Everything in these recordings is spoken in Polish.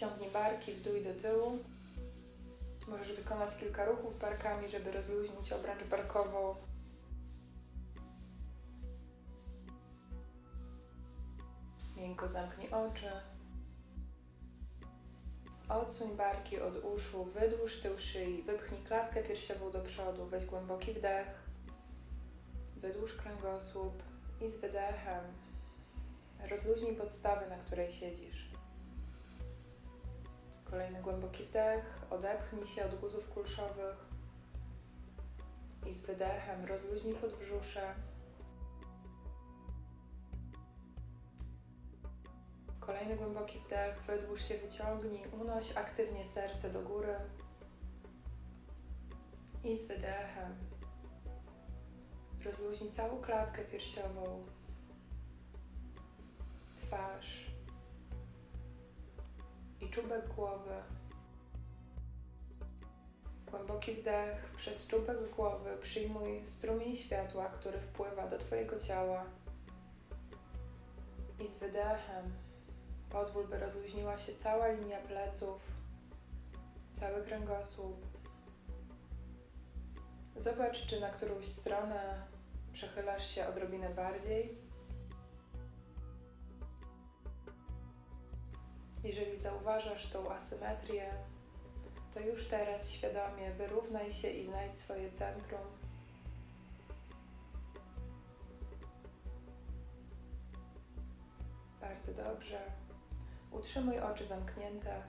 Ściągnij barki w dół i do tyłu. Możesz wykonać kilka ruchów barkami, żeby rozluźnić obręcz barkową. Miękko zamknij oczy. Odsuń barki od uszu, wydłuż tył szyi, wypchnij klatkę piersiową do przodu, weź głęboki wdech, wydłuż kręgosłup i z wydechem rozluźnij podstawę, na której siedzisz. Kolejny głęboki wdech, odepchnij się od guzów kulszowych. I z wydechem rozluźnij podbrzusze. Kolejny głęboki wdech, wydłuż się, wyciągnij, unoś aktywnie serce do góry. I z wydechem rozluźnij całą klatkę piersiową, twarz i czubek głowy. Głęboki wdech przez czubek głowy przyjmuj strumień światła, który wpływa do Twojego ciała i z wydechem Pozwól, by rozluźniła się cała linia pleców, cały kręgosłup. Zobacz, czy na którąś stronę przechylasz się odrobinę bardziej. Jeżeli zauważasz tą asymetrię, to już teraz świadomie wyrównaj się i znajdź swoje centrum. Bardzo dobrze. Utrzymuj oczy zamknięte.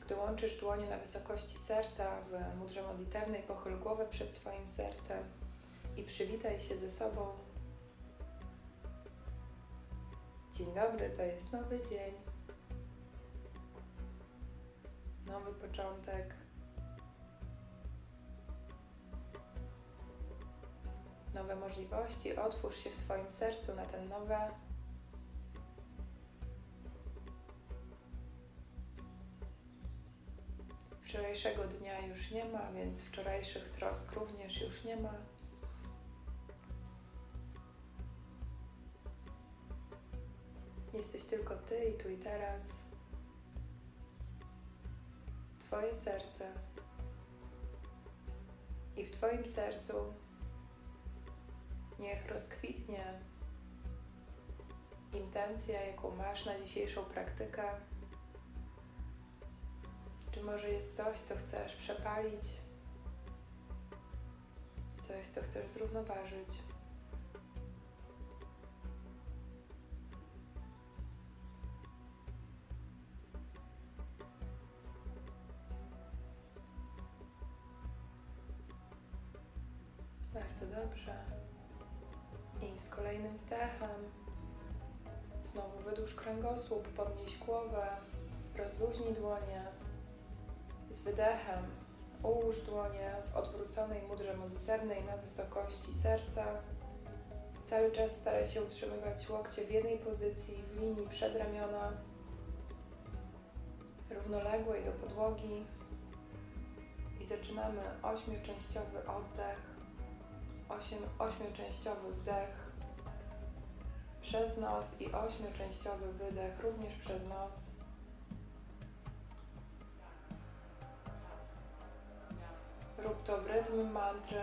Gdy łączysz dłonie na wysokości serca w mudrze modlitewnej, pochyl głowę przed swoim sercem i przywitaj się ze sobą. Dzień dobry, to jest nowy dzień. Nowy początek. Nowe możliwości. Otwórz się w swoim sercu na ten nowe Wczorajszego dnia już nie ma, więc wczorajszych trosk również już nie ma. Jesteś tylko Ty i tu i teraz. Twoje serce. I w Twoim sercu niech rozkwitnie intencja, jaką masz na dzisiejszą praktykę. Czy może jest coś, co chcesz przepalić? Coś, co chcesz zrównoważyć? Kręgosłup, podnieś głowę, rozluźnij dłonie, z wydechem ułóż dłonie w odwróconej mudrze modlitewnej na wysokości serca. Cały czas staraj się utrzymywać łokcie w jednej pozycji, w linii przedramiona, równoległej do podłogi. I zaczynamy ośmioczęściowy oddech, ośmioczęściowy wdech przez nos i ośmioczęściowy wydech również przez nos. Rób to w rytm mantry.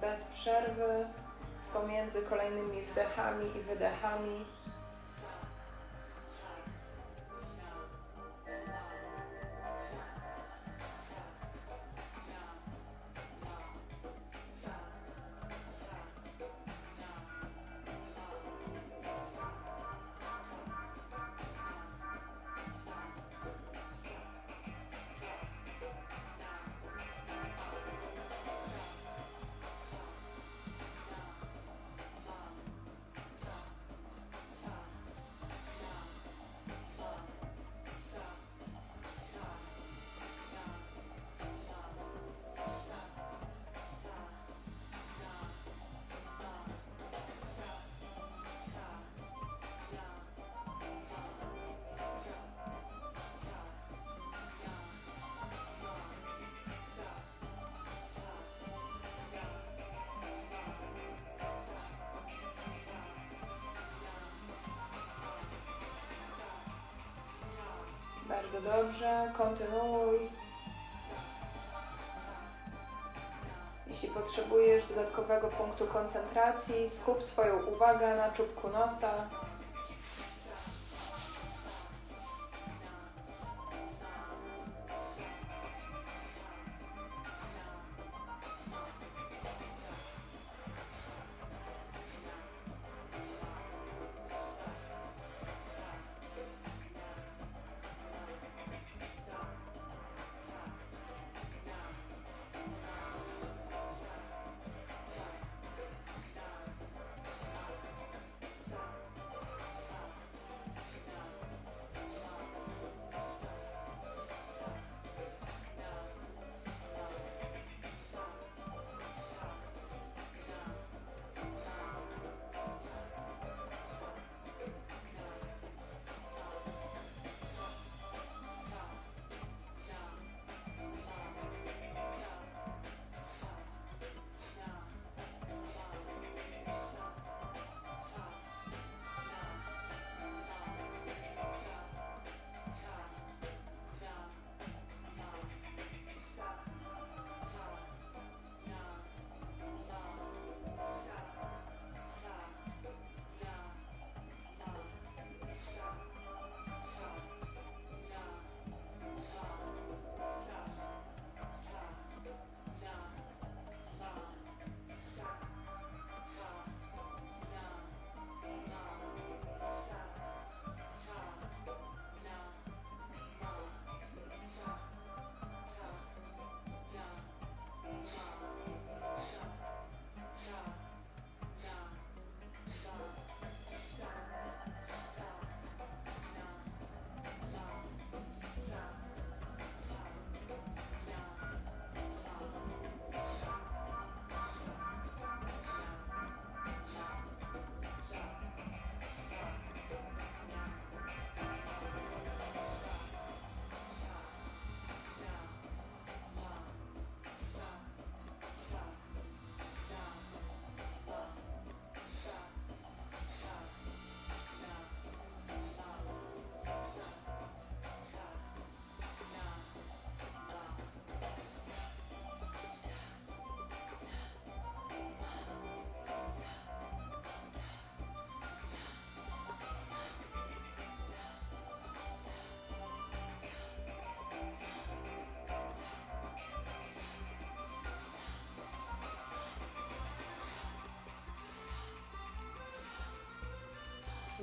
Bez przerwy pomiędzy kolejnymi wdechami i wydechami. Bardzo dobrze, kontynuuj. Jeśli potrzebujesz dodatkowego punktu koncentracji, skup swoją uwagę na czubku nosa.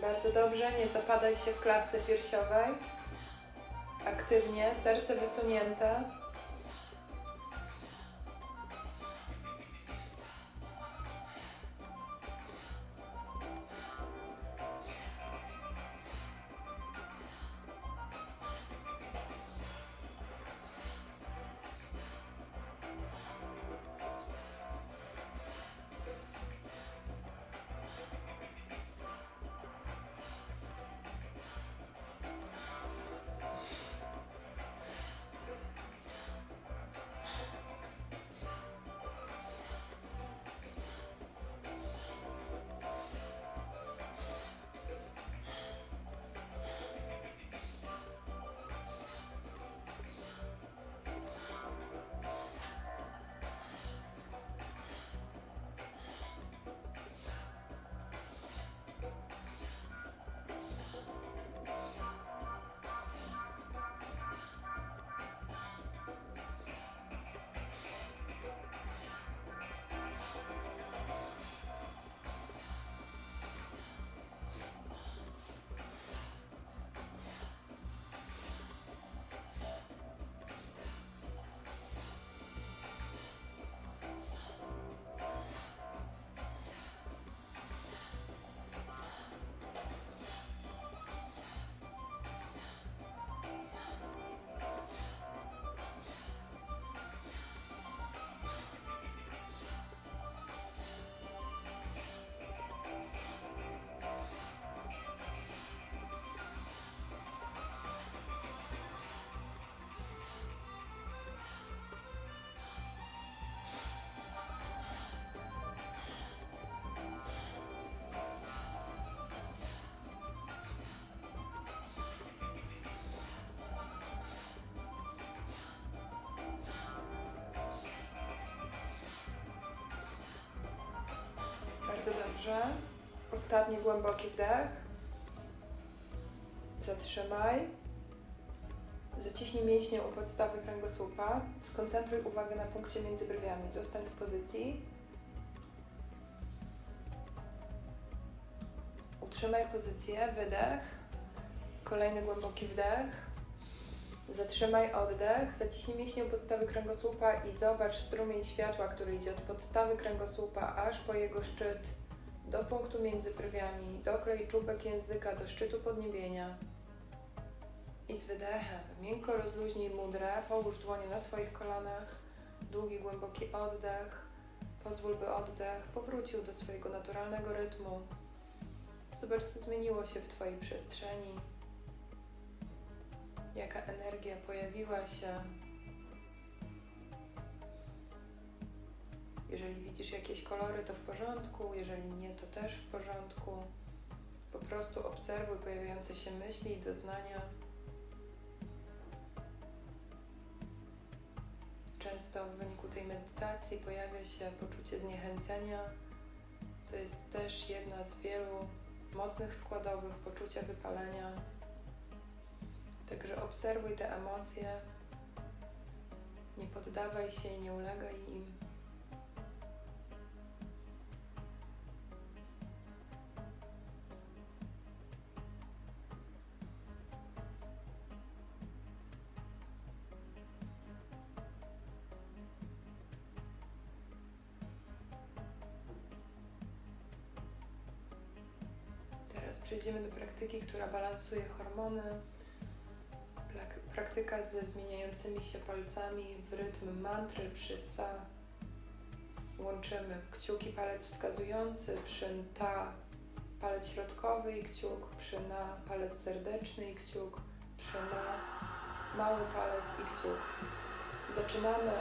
Bardzo dobrze, nie zapadaj się w klatce piersiowej. Aktywnie, serce wysunięte. Dobrze. Ostatni głęboki wdech. Zatrzymaj. Zaciśnij mięśnie u podstawy kręgosłupa. Skoncentruj uwagę na punkcie między brwiami. Zostań w pozycji. Utrzymaj pozycję. Wydech. Kolejny głęboki wdech. Zatrzymaj oddech, zaciśnij mięśnie u podstawy kręgosłupa i zobacz strumień światła, który idzie od podstawy kręgosłupa aż po jego szczyt, do punktu między brwiami, doklej czubek języka do szczytu podniebienia. I z wydechem miękko rozluźnij mudrę, połóż dłonie na swoich kolanach, długi, głęboki oddech. Pozwól, by oddech powrócił do swojego naturalnego rytmu. Zobacz, co zmieniło się w Twojej przestrzeni jaka energia pojawiła się. Jeżeli widzisz jakieś kolory, to w porządku, jeżeli nie, to też w porządku. Po prostu obserwuj pojawiające się myśli i doznania. Często w wyniku tej medytacji pojawia się poczucie zniechęcenia. To jest też jedna z wielu mocnych składowych poczucia wypalenia. Także obserwuj te emocje, nie poddawaj się i nie ulegaj im. Przejdziemy do praktyki, która balansuje hormony praktyka ze zmieniającymi się palcami w rytm mantry przy sa. Łączymy kciuki palec wskazujący przy ta, palec środkowy i kciuk, przy na, palec serdeczny i kciuk, przy na, mały palec i kciuk. Zaczynamy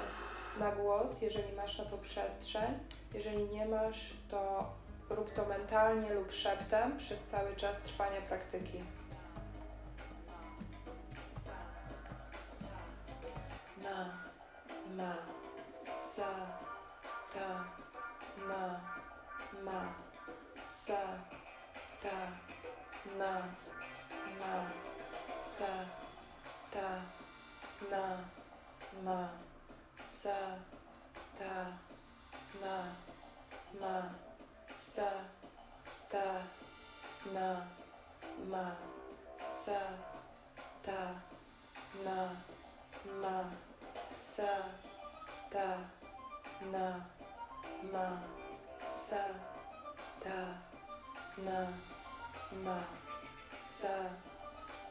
na głos, jeżeli masz na to przestrzeń. Jeżeli nie masz, to rób to mentalnie lub szeptem przez cały czas trwania praktyki. ma, sa, ta, na, ma, sa, ta, na, ma, sa, ta, na, ma, sa, ta, na, ma, sa, ta, na, ma, sa, ta, na, ma, sa, ta, na, ma, sa, ta, na, ma, sa,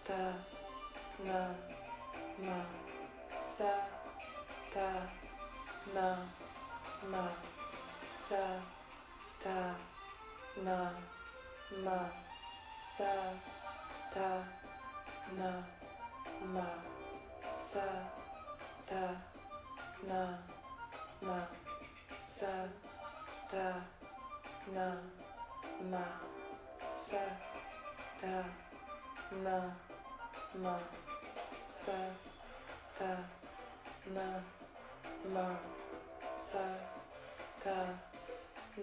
ta, na, ma, sa, ta, na, ma, sa, ta, na, ma, sa, ta, na, ma, sa, ta, na, ma, sa, ta, na, ma, sa, ta, na, ma, sa, ta, na, ma, sa, ta,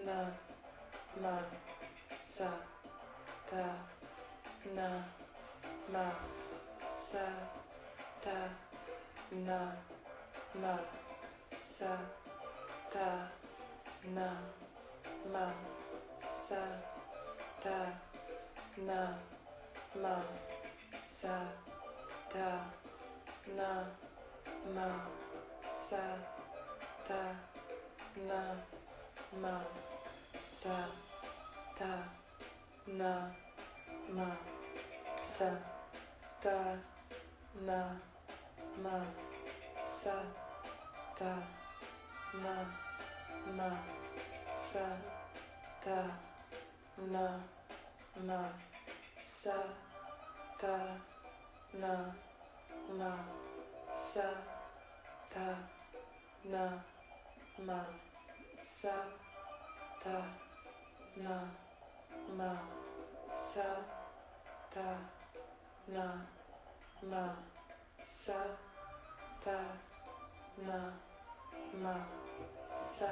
na, ma, sa, ta, na, ma, sa, ta, na, ma, sa, ta, na, ma, sa, ta, na, ma, sa, ta, na, ma, sa, ta, na, ma, sa, ta, na, ma, sa, ta, na, ma, sa, ta, na, ma, sa, ta, na, ma, sa, ta, na, ma, sa, ta, na, ma, sa, ta, na, ma, sa, ta, na, ma, sa, ta, na, ma, sa,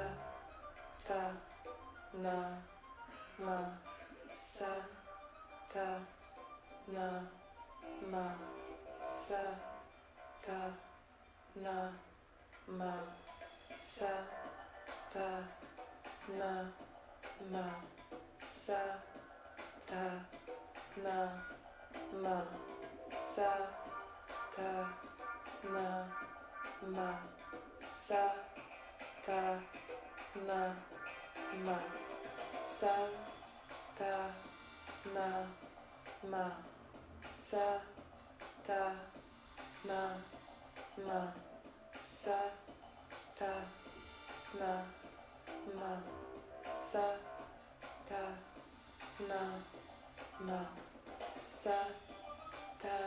ta, na, ma, sa, ta, na, ma, sa, ta, na, ma, sa, ta, na, ma, sa, ta, na, ma, sa, ta, na, ma, sa, ta, na, ma, sa, ta, na, ma, sa, ta, na, ma, sa, ta, na, ma, sa, ta, na, ma, sa, ta,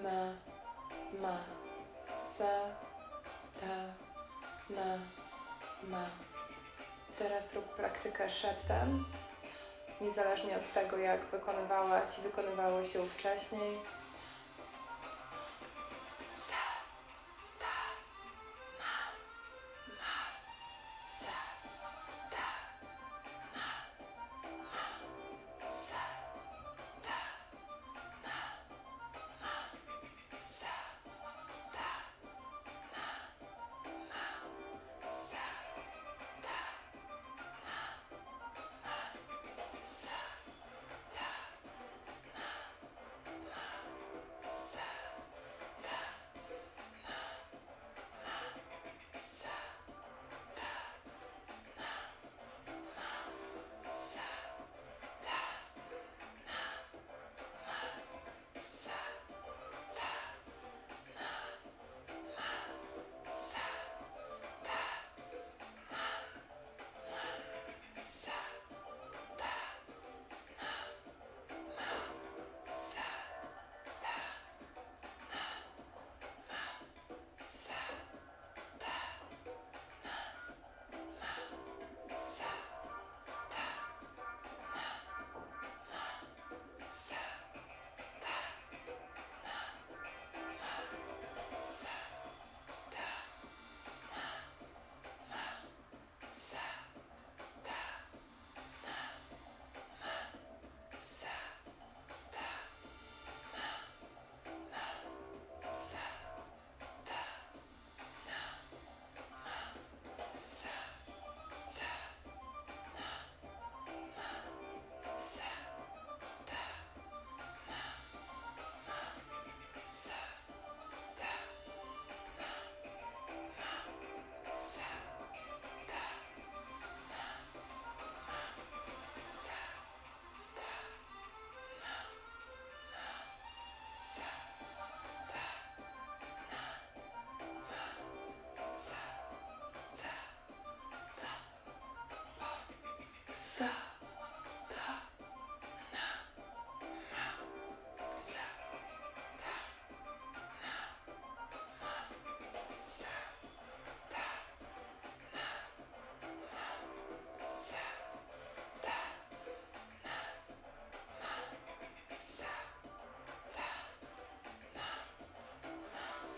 na, ma, sa, ta, na, ma. Teraz rób praktykę szeptem, niezależnie od tego, jak wykonywałaś i wykonywało się wcześniej.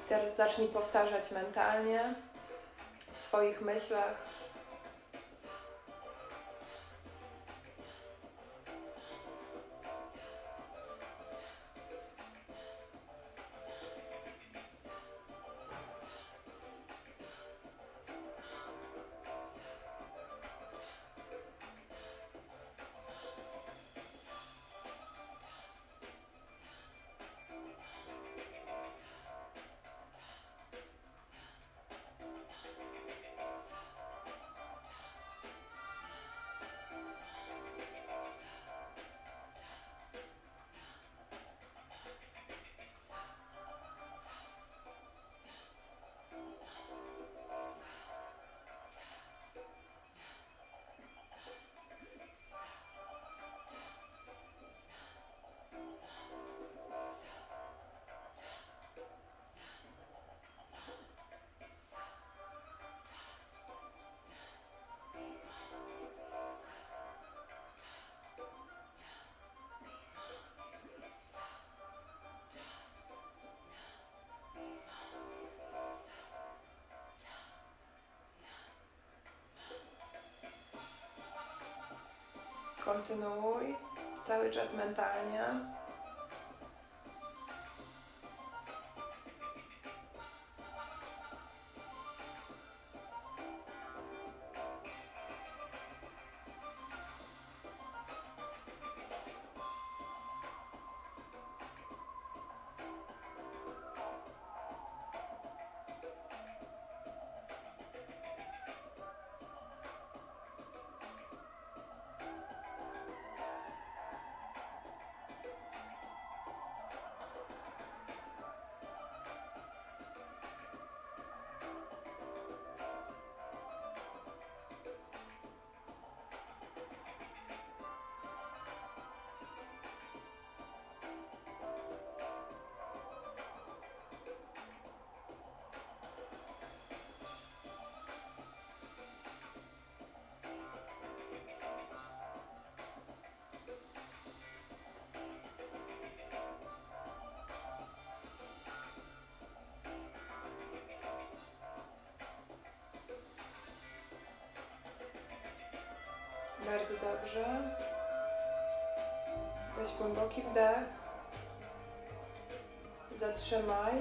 Teraz zacznij powtarzać mentalnie w swoich myślach. Kontynuuj cały czas mentalnie. Bardzo dobrze. Weź głęboki wdech. Zatrzymaj.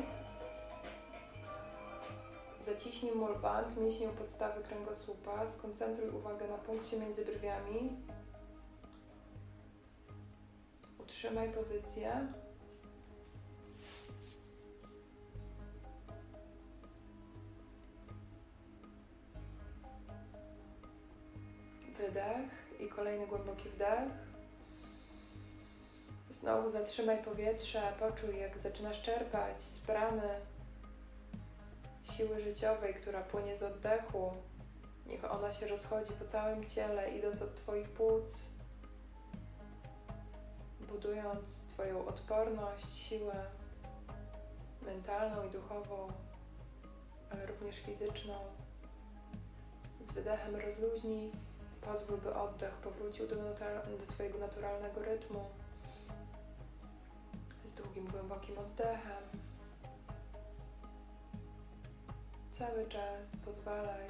Zaciśnij mulband, mięśnie u podstawy kręgosłupa. Skoncentruj uwagę na punkcie między brwiami. Utrzymaj pozycję. Głęboki wdech. Znowu zatrzymaj powietrze, poczuj jak zaczynasz czerpać z prany siły życiowej, która płynie z oddechu. Niech ona się rozchodzi po całym ciele, idąc od Twoich płuc, budując Twoją odporność, siłę mentalną i duchową, ale również fizyczną. Z wydechem rozluźnij Pozwól, by oddech powrócił do, do swojego naturalnego rytmu. Z długim, głębokim oddechem. Cały czas pozwalaj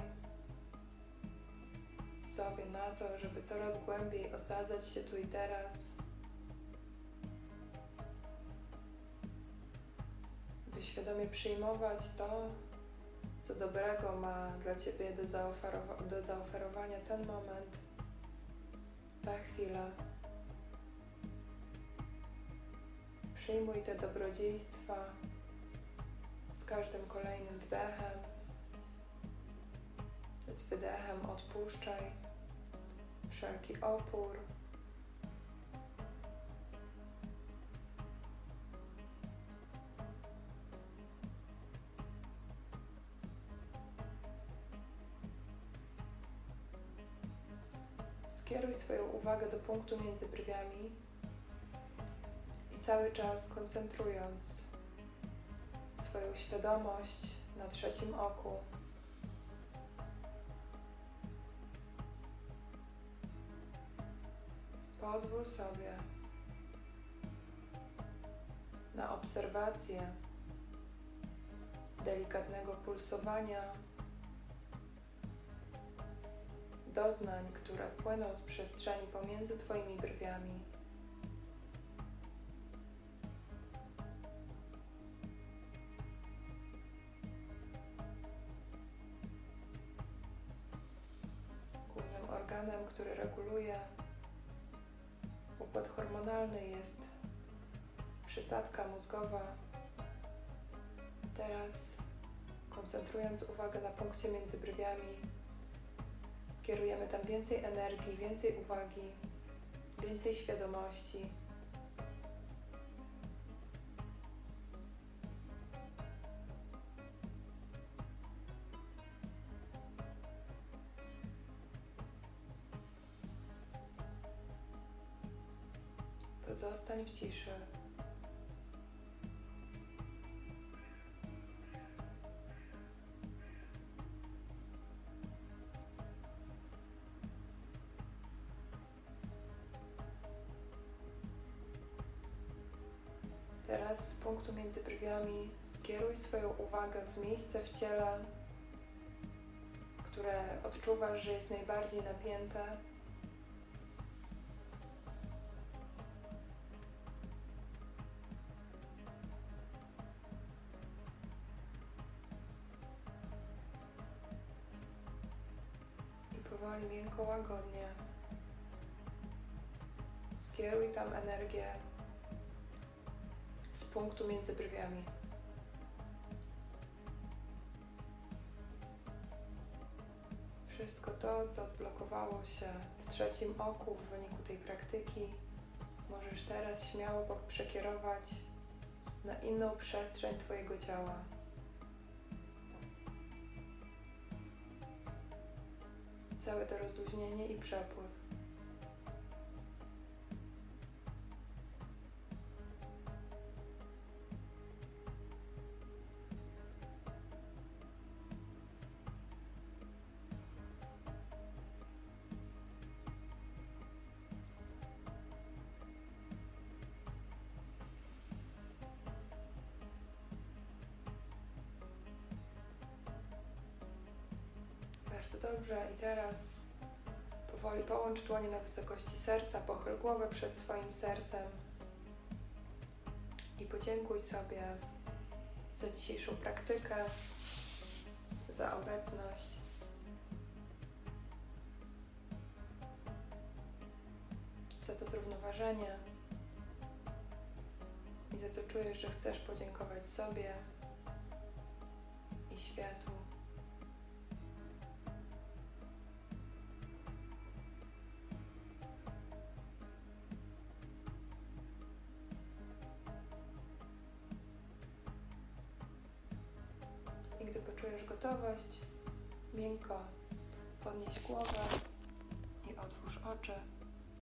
sobie na to, żeby coraz głębiej osadzać się tu i teraz. By świadomie przyjmować to, co dobrego ma dla Ciebie do, do zaoferowania ten moment, ta chwila. Przyjmuj te dobrodziejstwa z każdym kolejnym wdechem. Z wydechem odpuszczaj wszelki opór. Uwagę do punktu między brwiami i cały czas koncentrując swoją świadomość na trzecim oku. Pozwól sobie na obserwację delikatnego pulsowania doznań, które płyną z przestrzeni pomiędzy Twoimi brwiami. Głównym organem, który reguluje układ hormonalny jest przysadka mózgowa. Teraz koncentrując uwagę na punkcie między brwiami, kierujemy tam więcej energii, więcej uwagi, więcej świadomości. Pozostań w ciszy. uwagę w miejsce w ciele, które odczuwasz, że jest najbardziej napięte. powoli, miękko, łagodnie. Skieruj tam energię z punktu między brwiami. Wszystko to, co odblokowało się w trzecim oku w wyniku tej praktyki, możesz teraz śmiało przekierować na inną przestrzeń Twojego ciała. Całe to rozluźnienie i przepływ. Dobrze. I teraz powoli połącz dłonie na wysokości serca, pochyl głowę przed swoim sercem i podziękuj sobie za dzisiejszą praktykę, za obecność. Za to zrównoważenie i za co czujesz, że chcesz podziękować sobie i światu.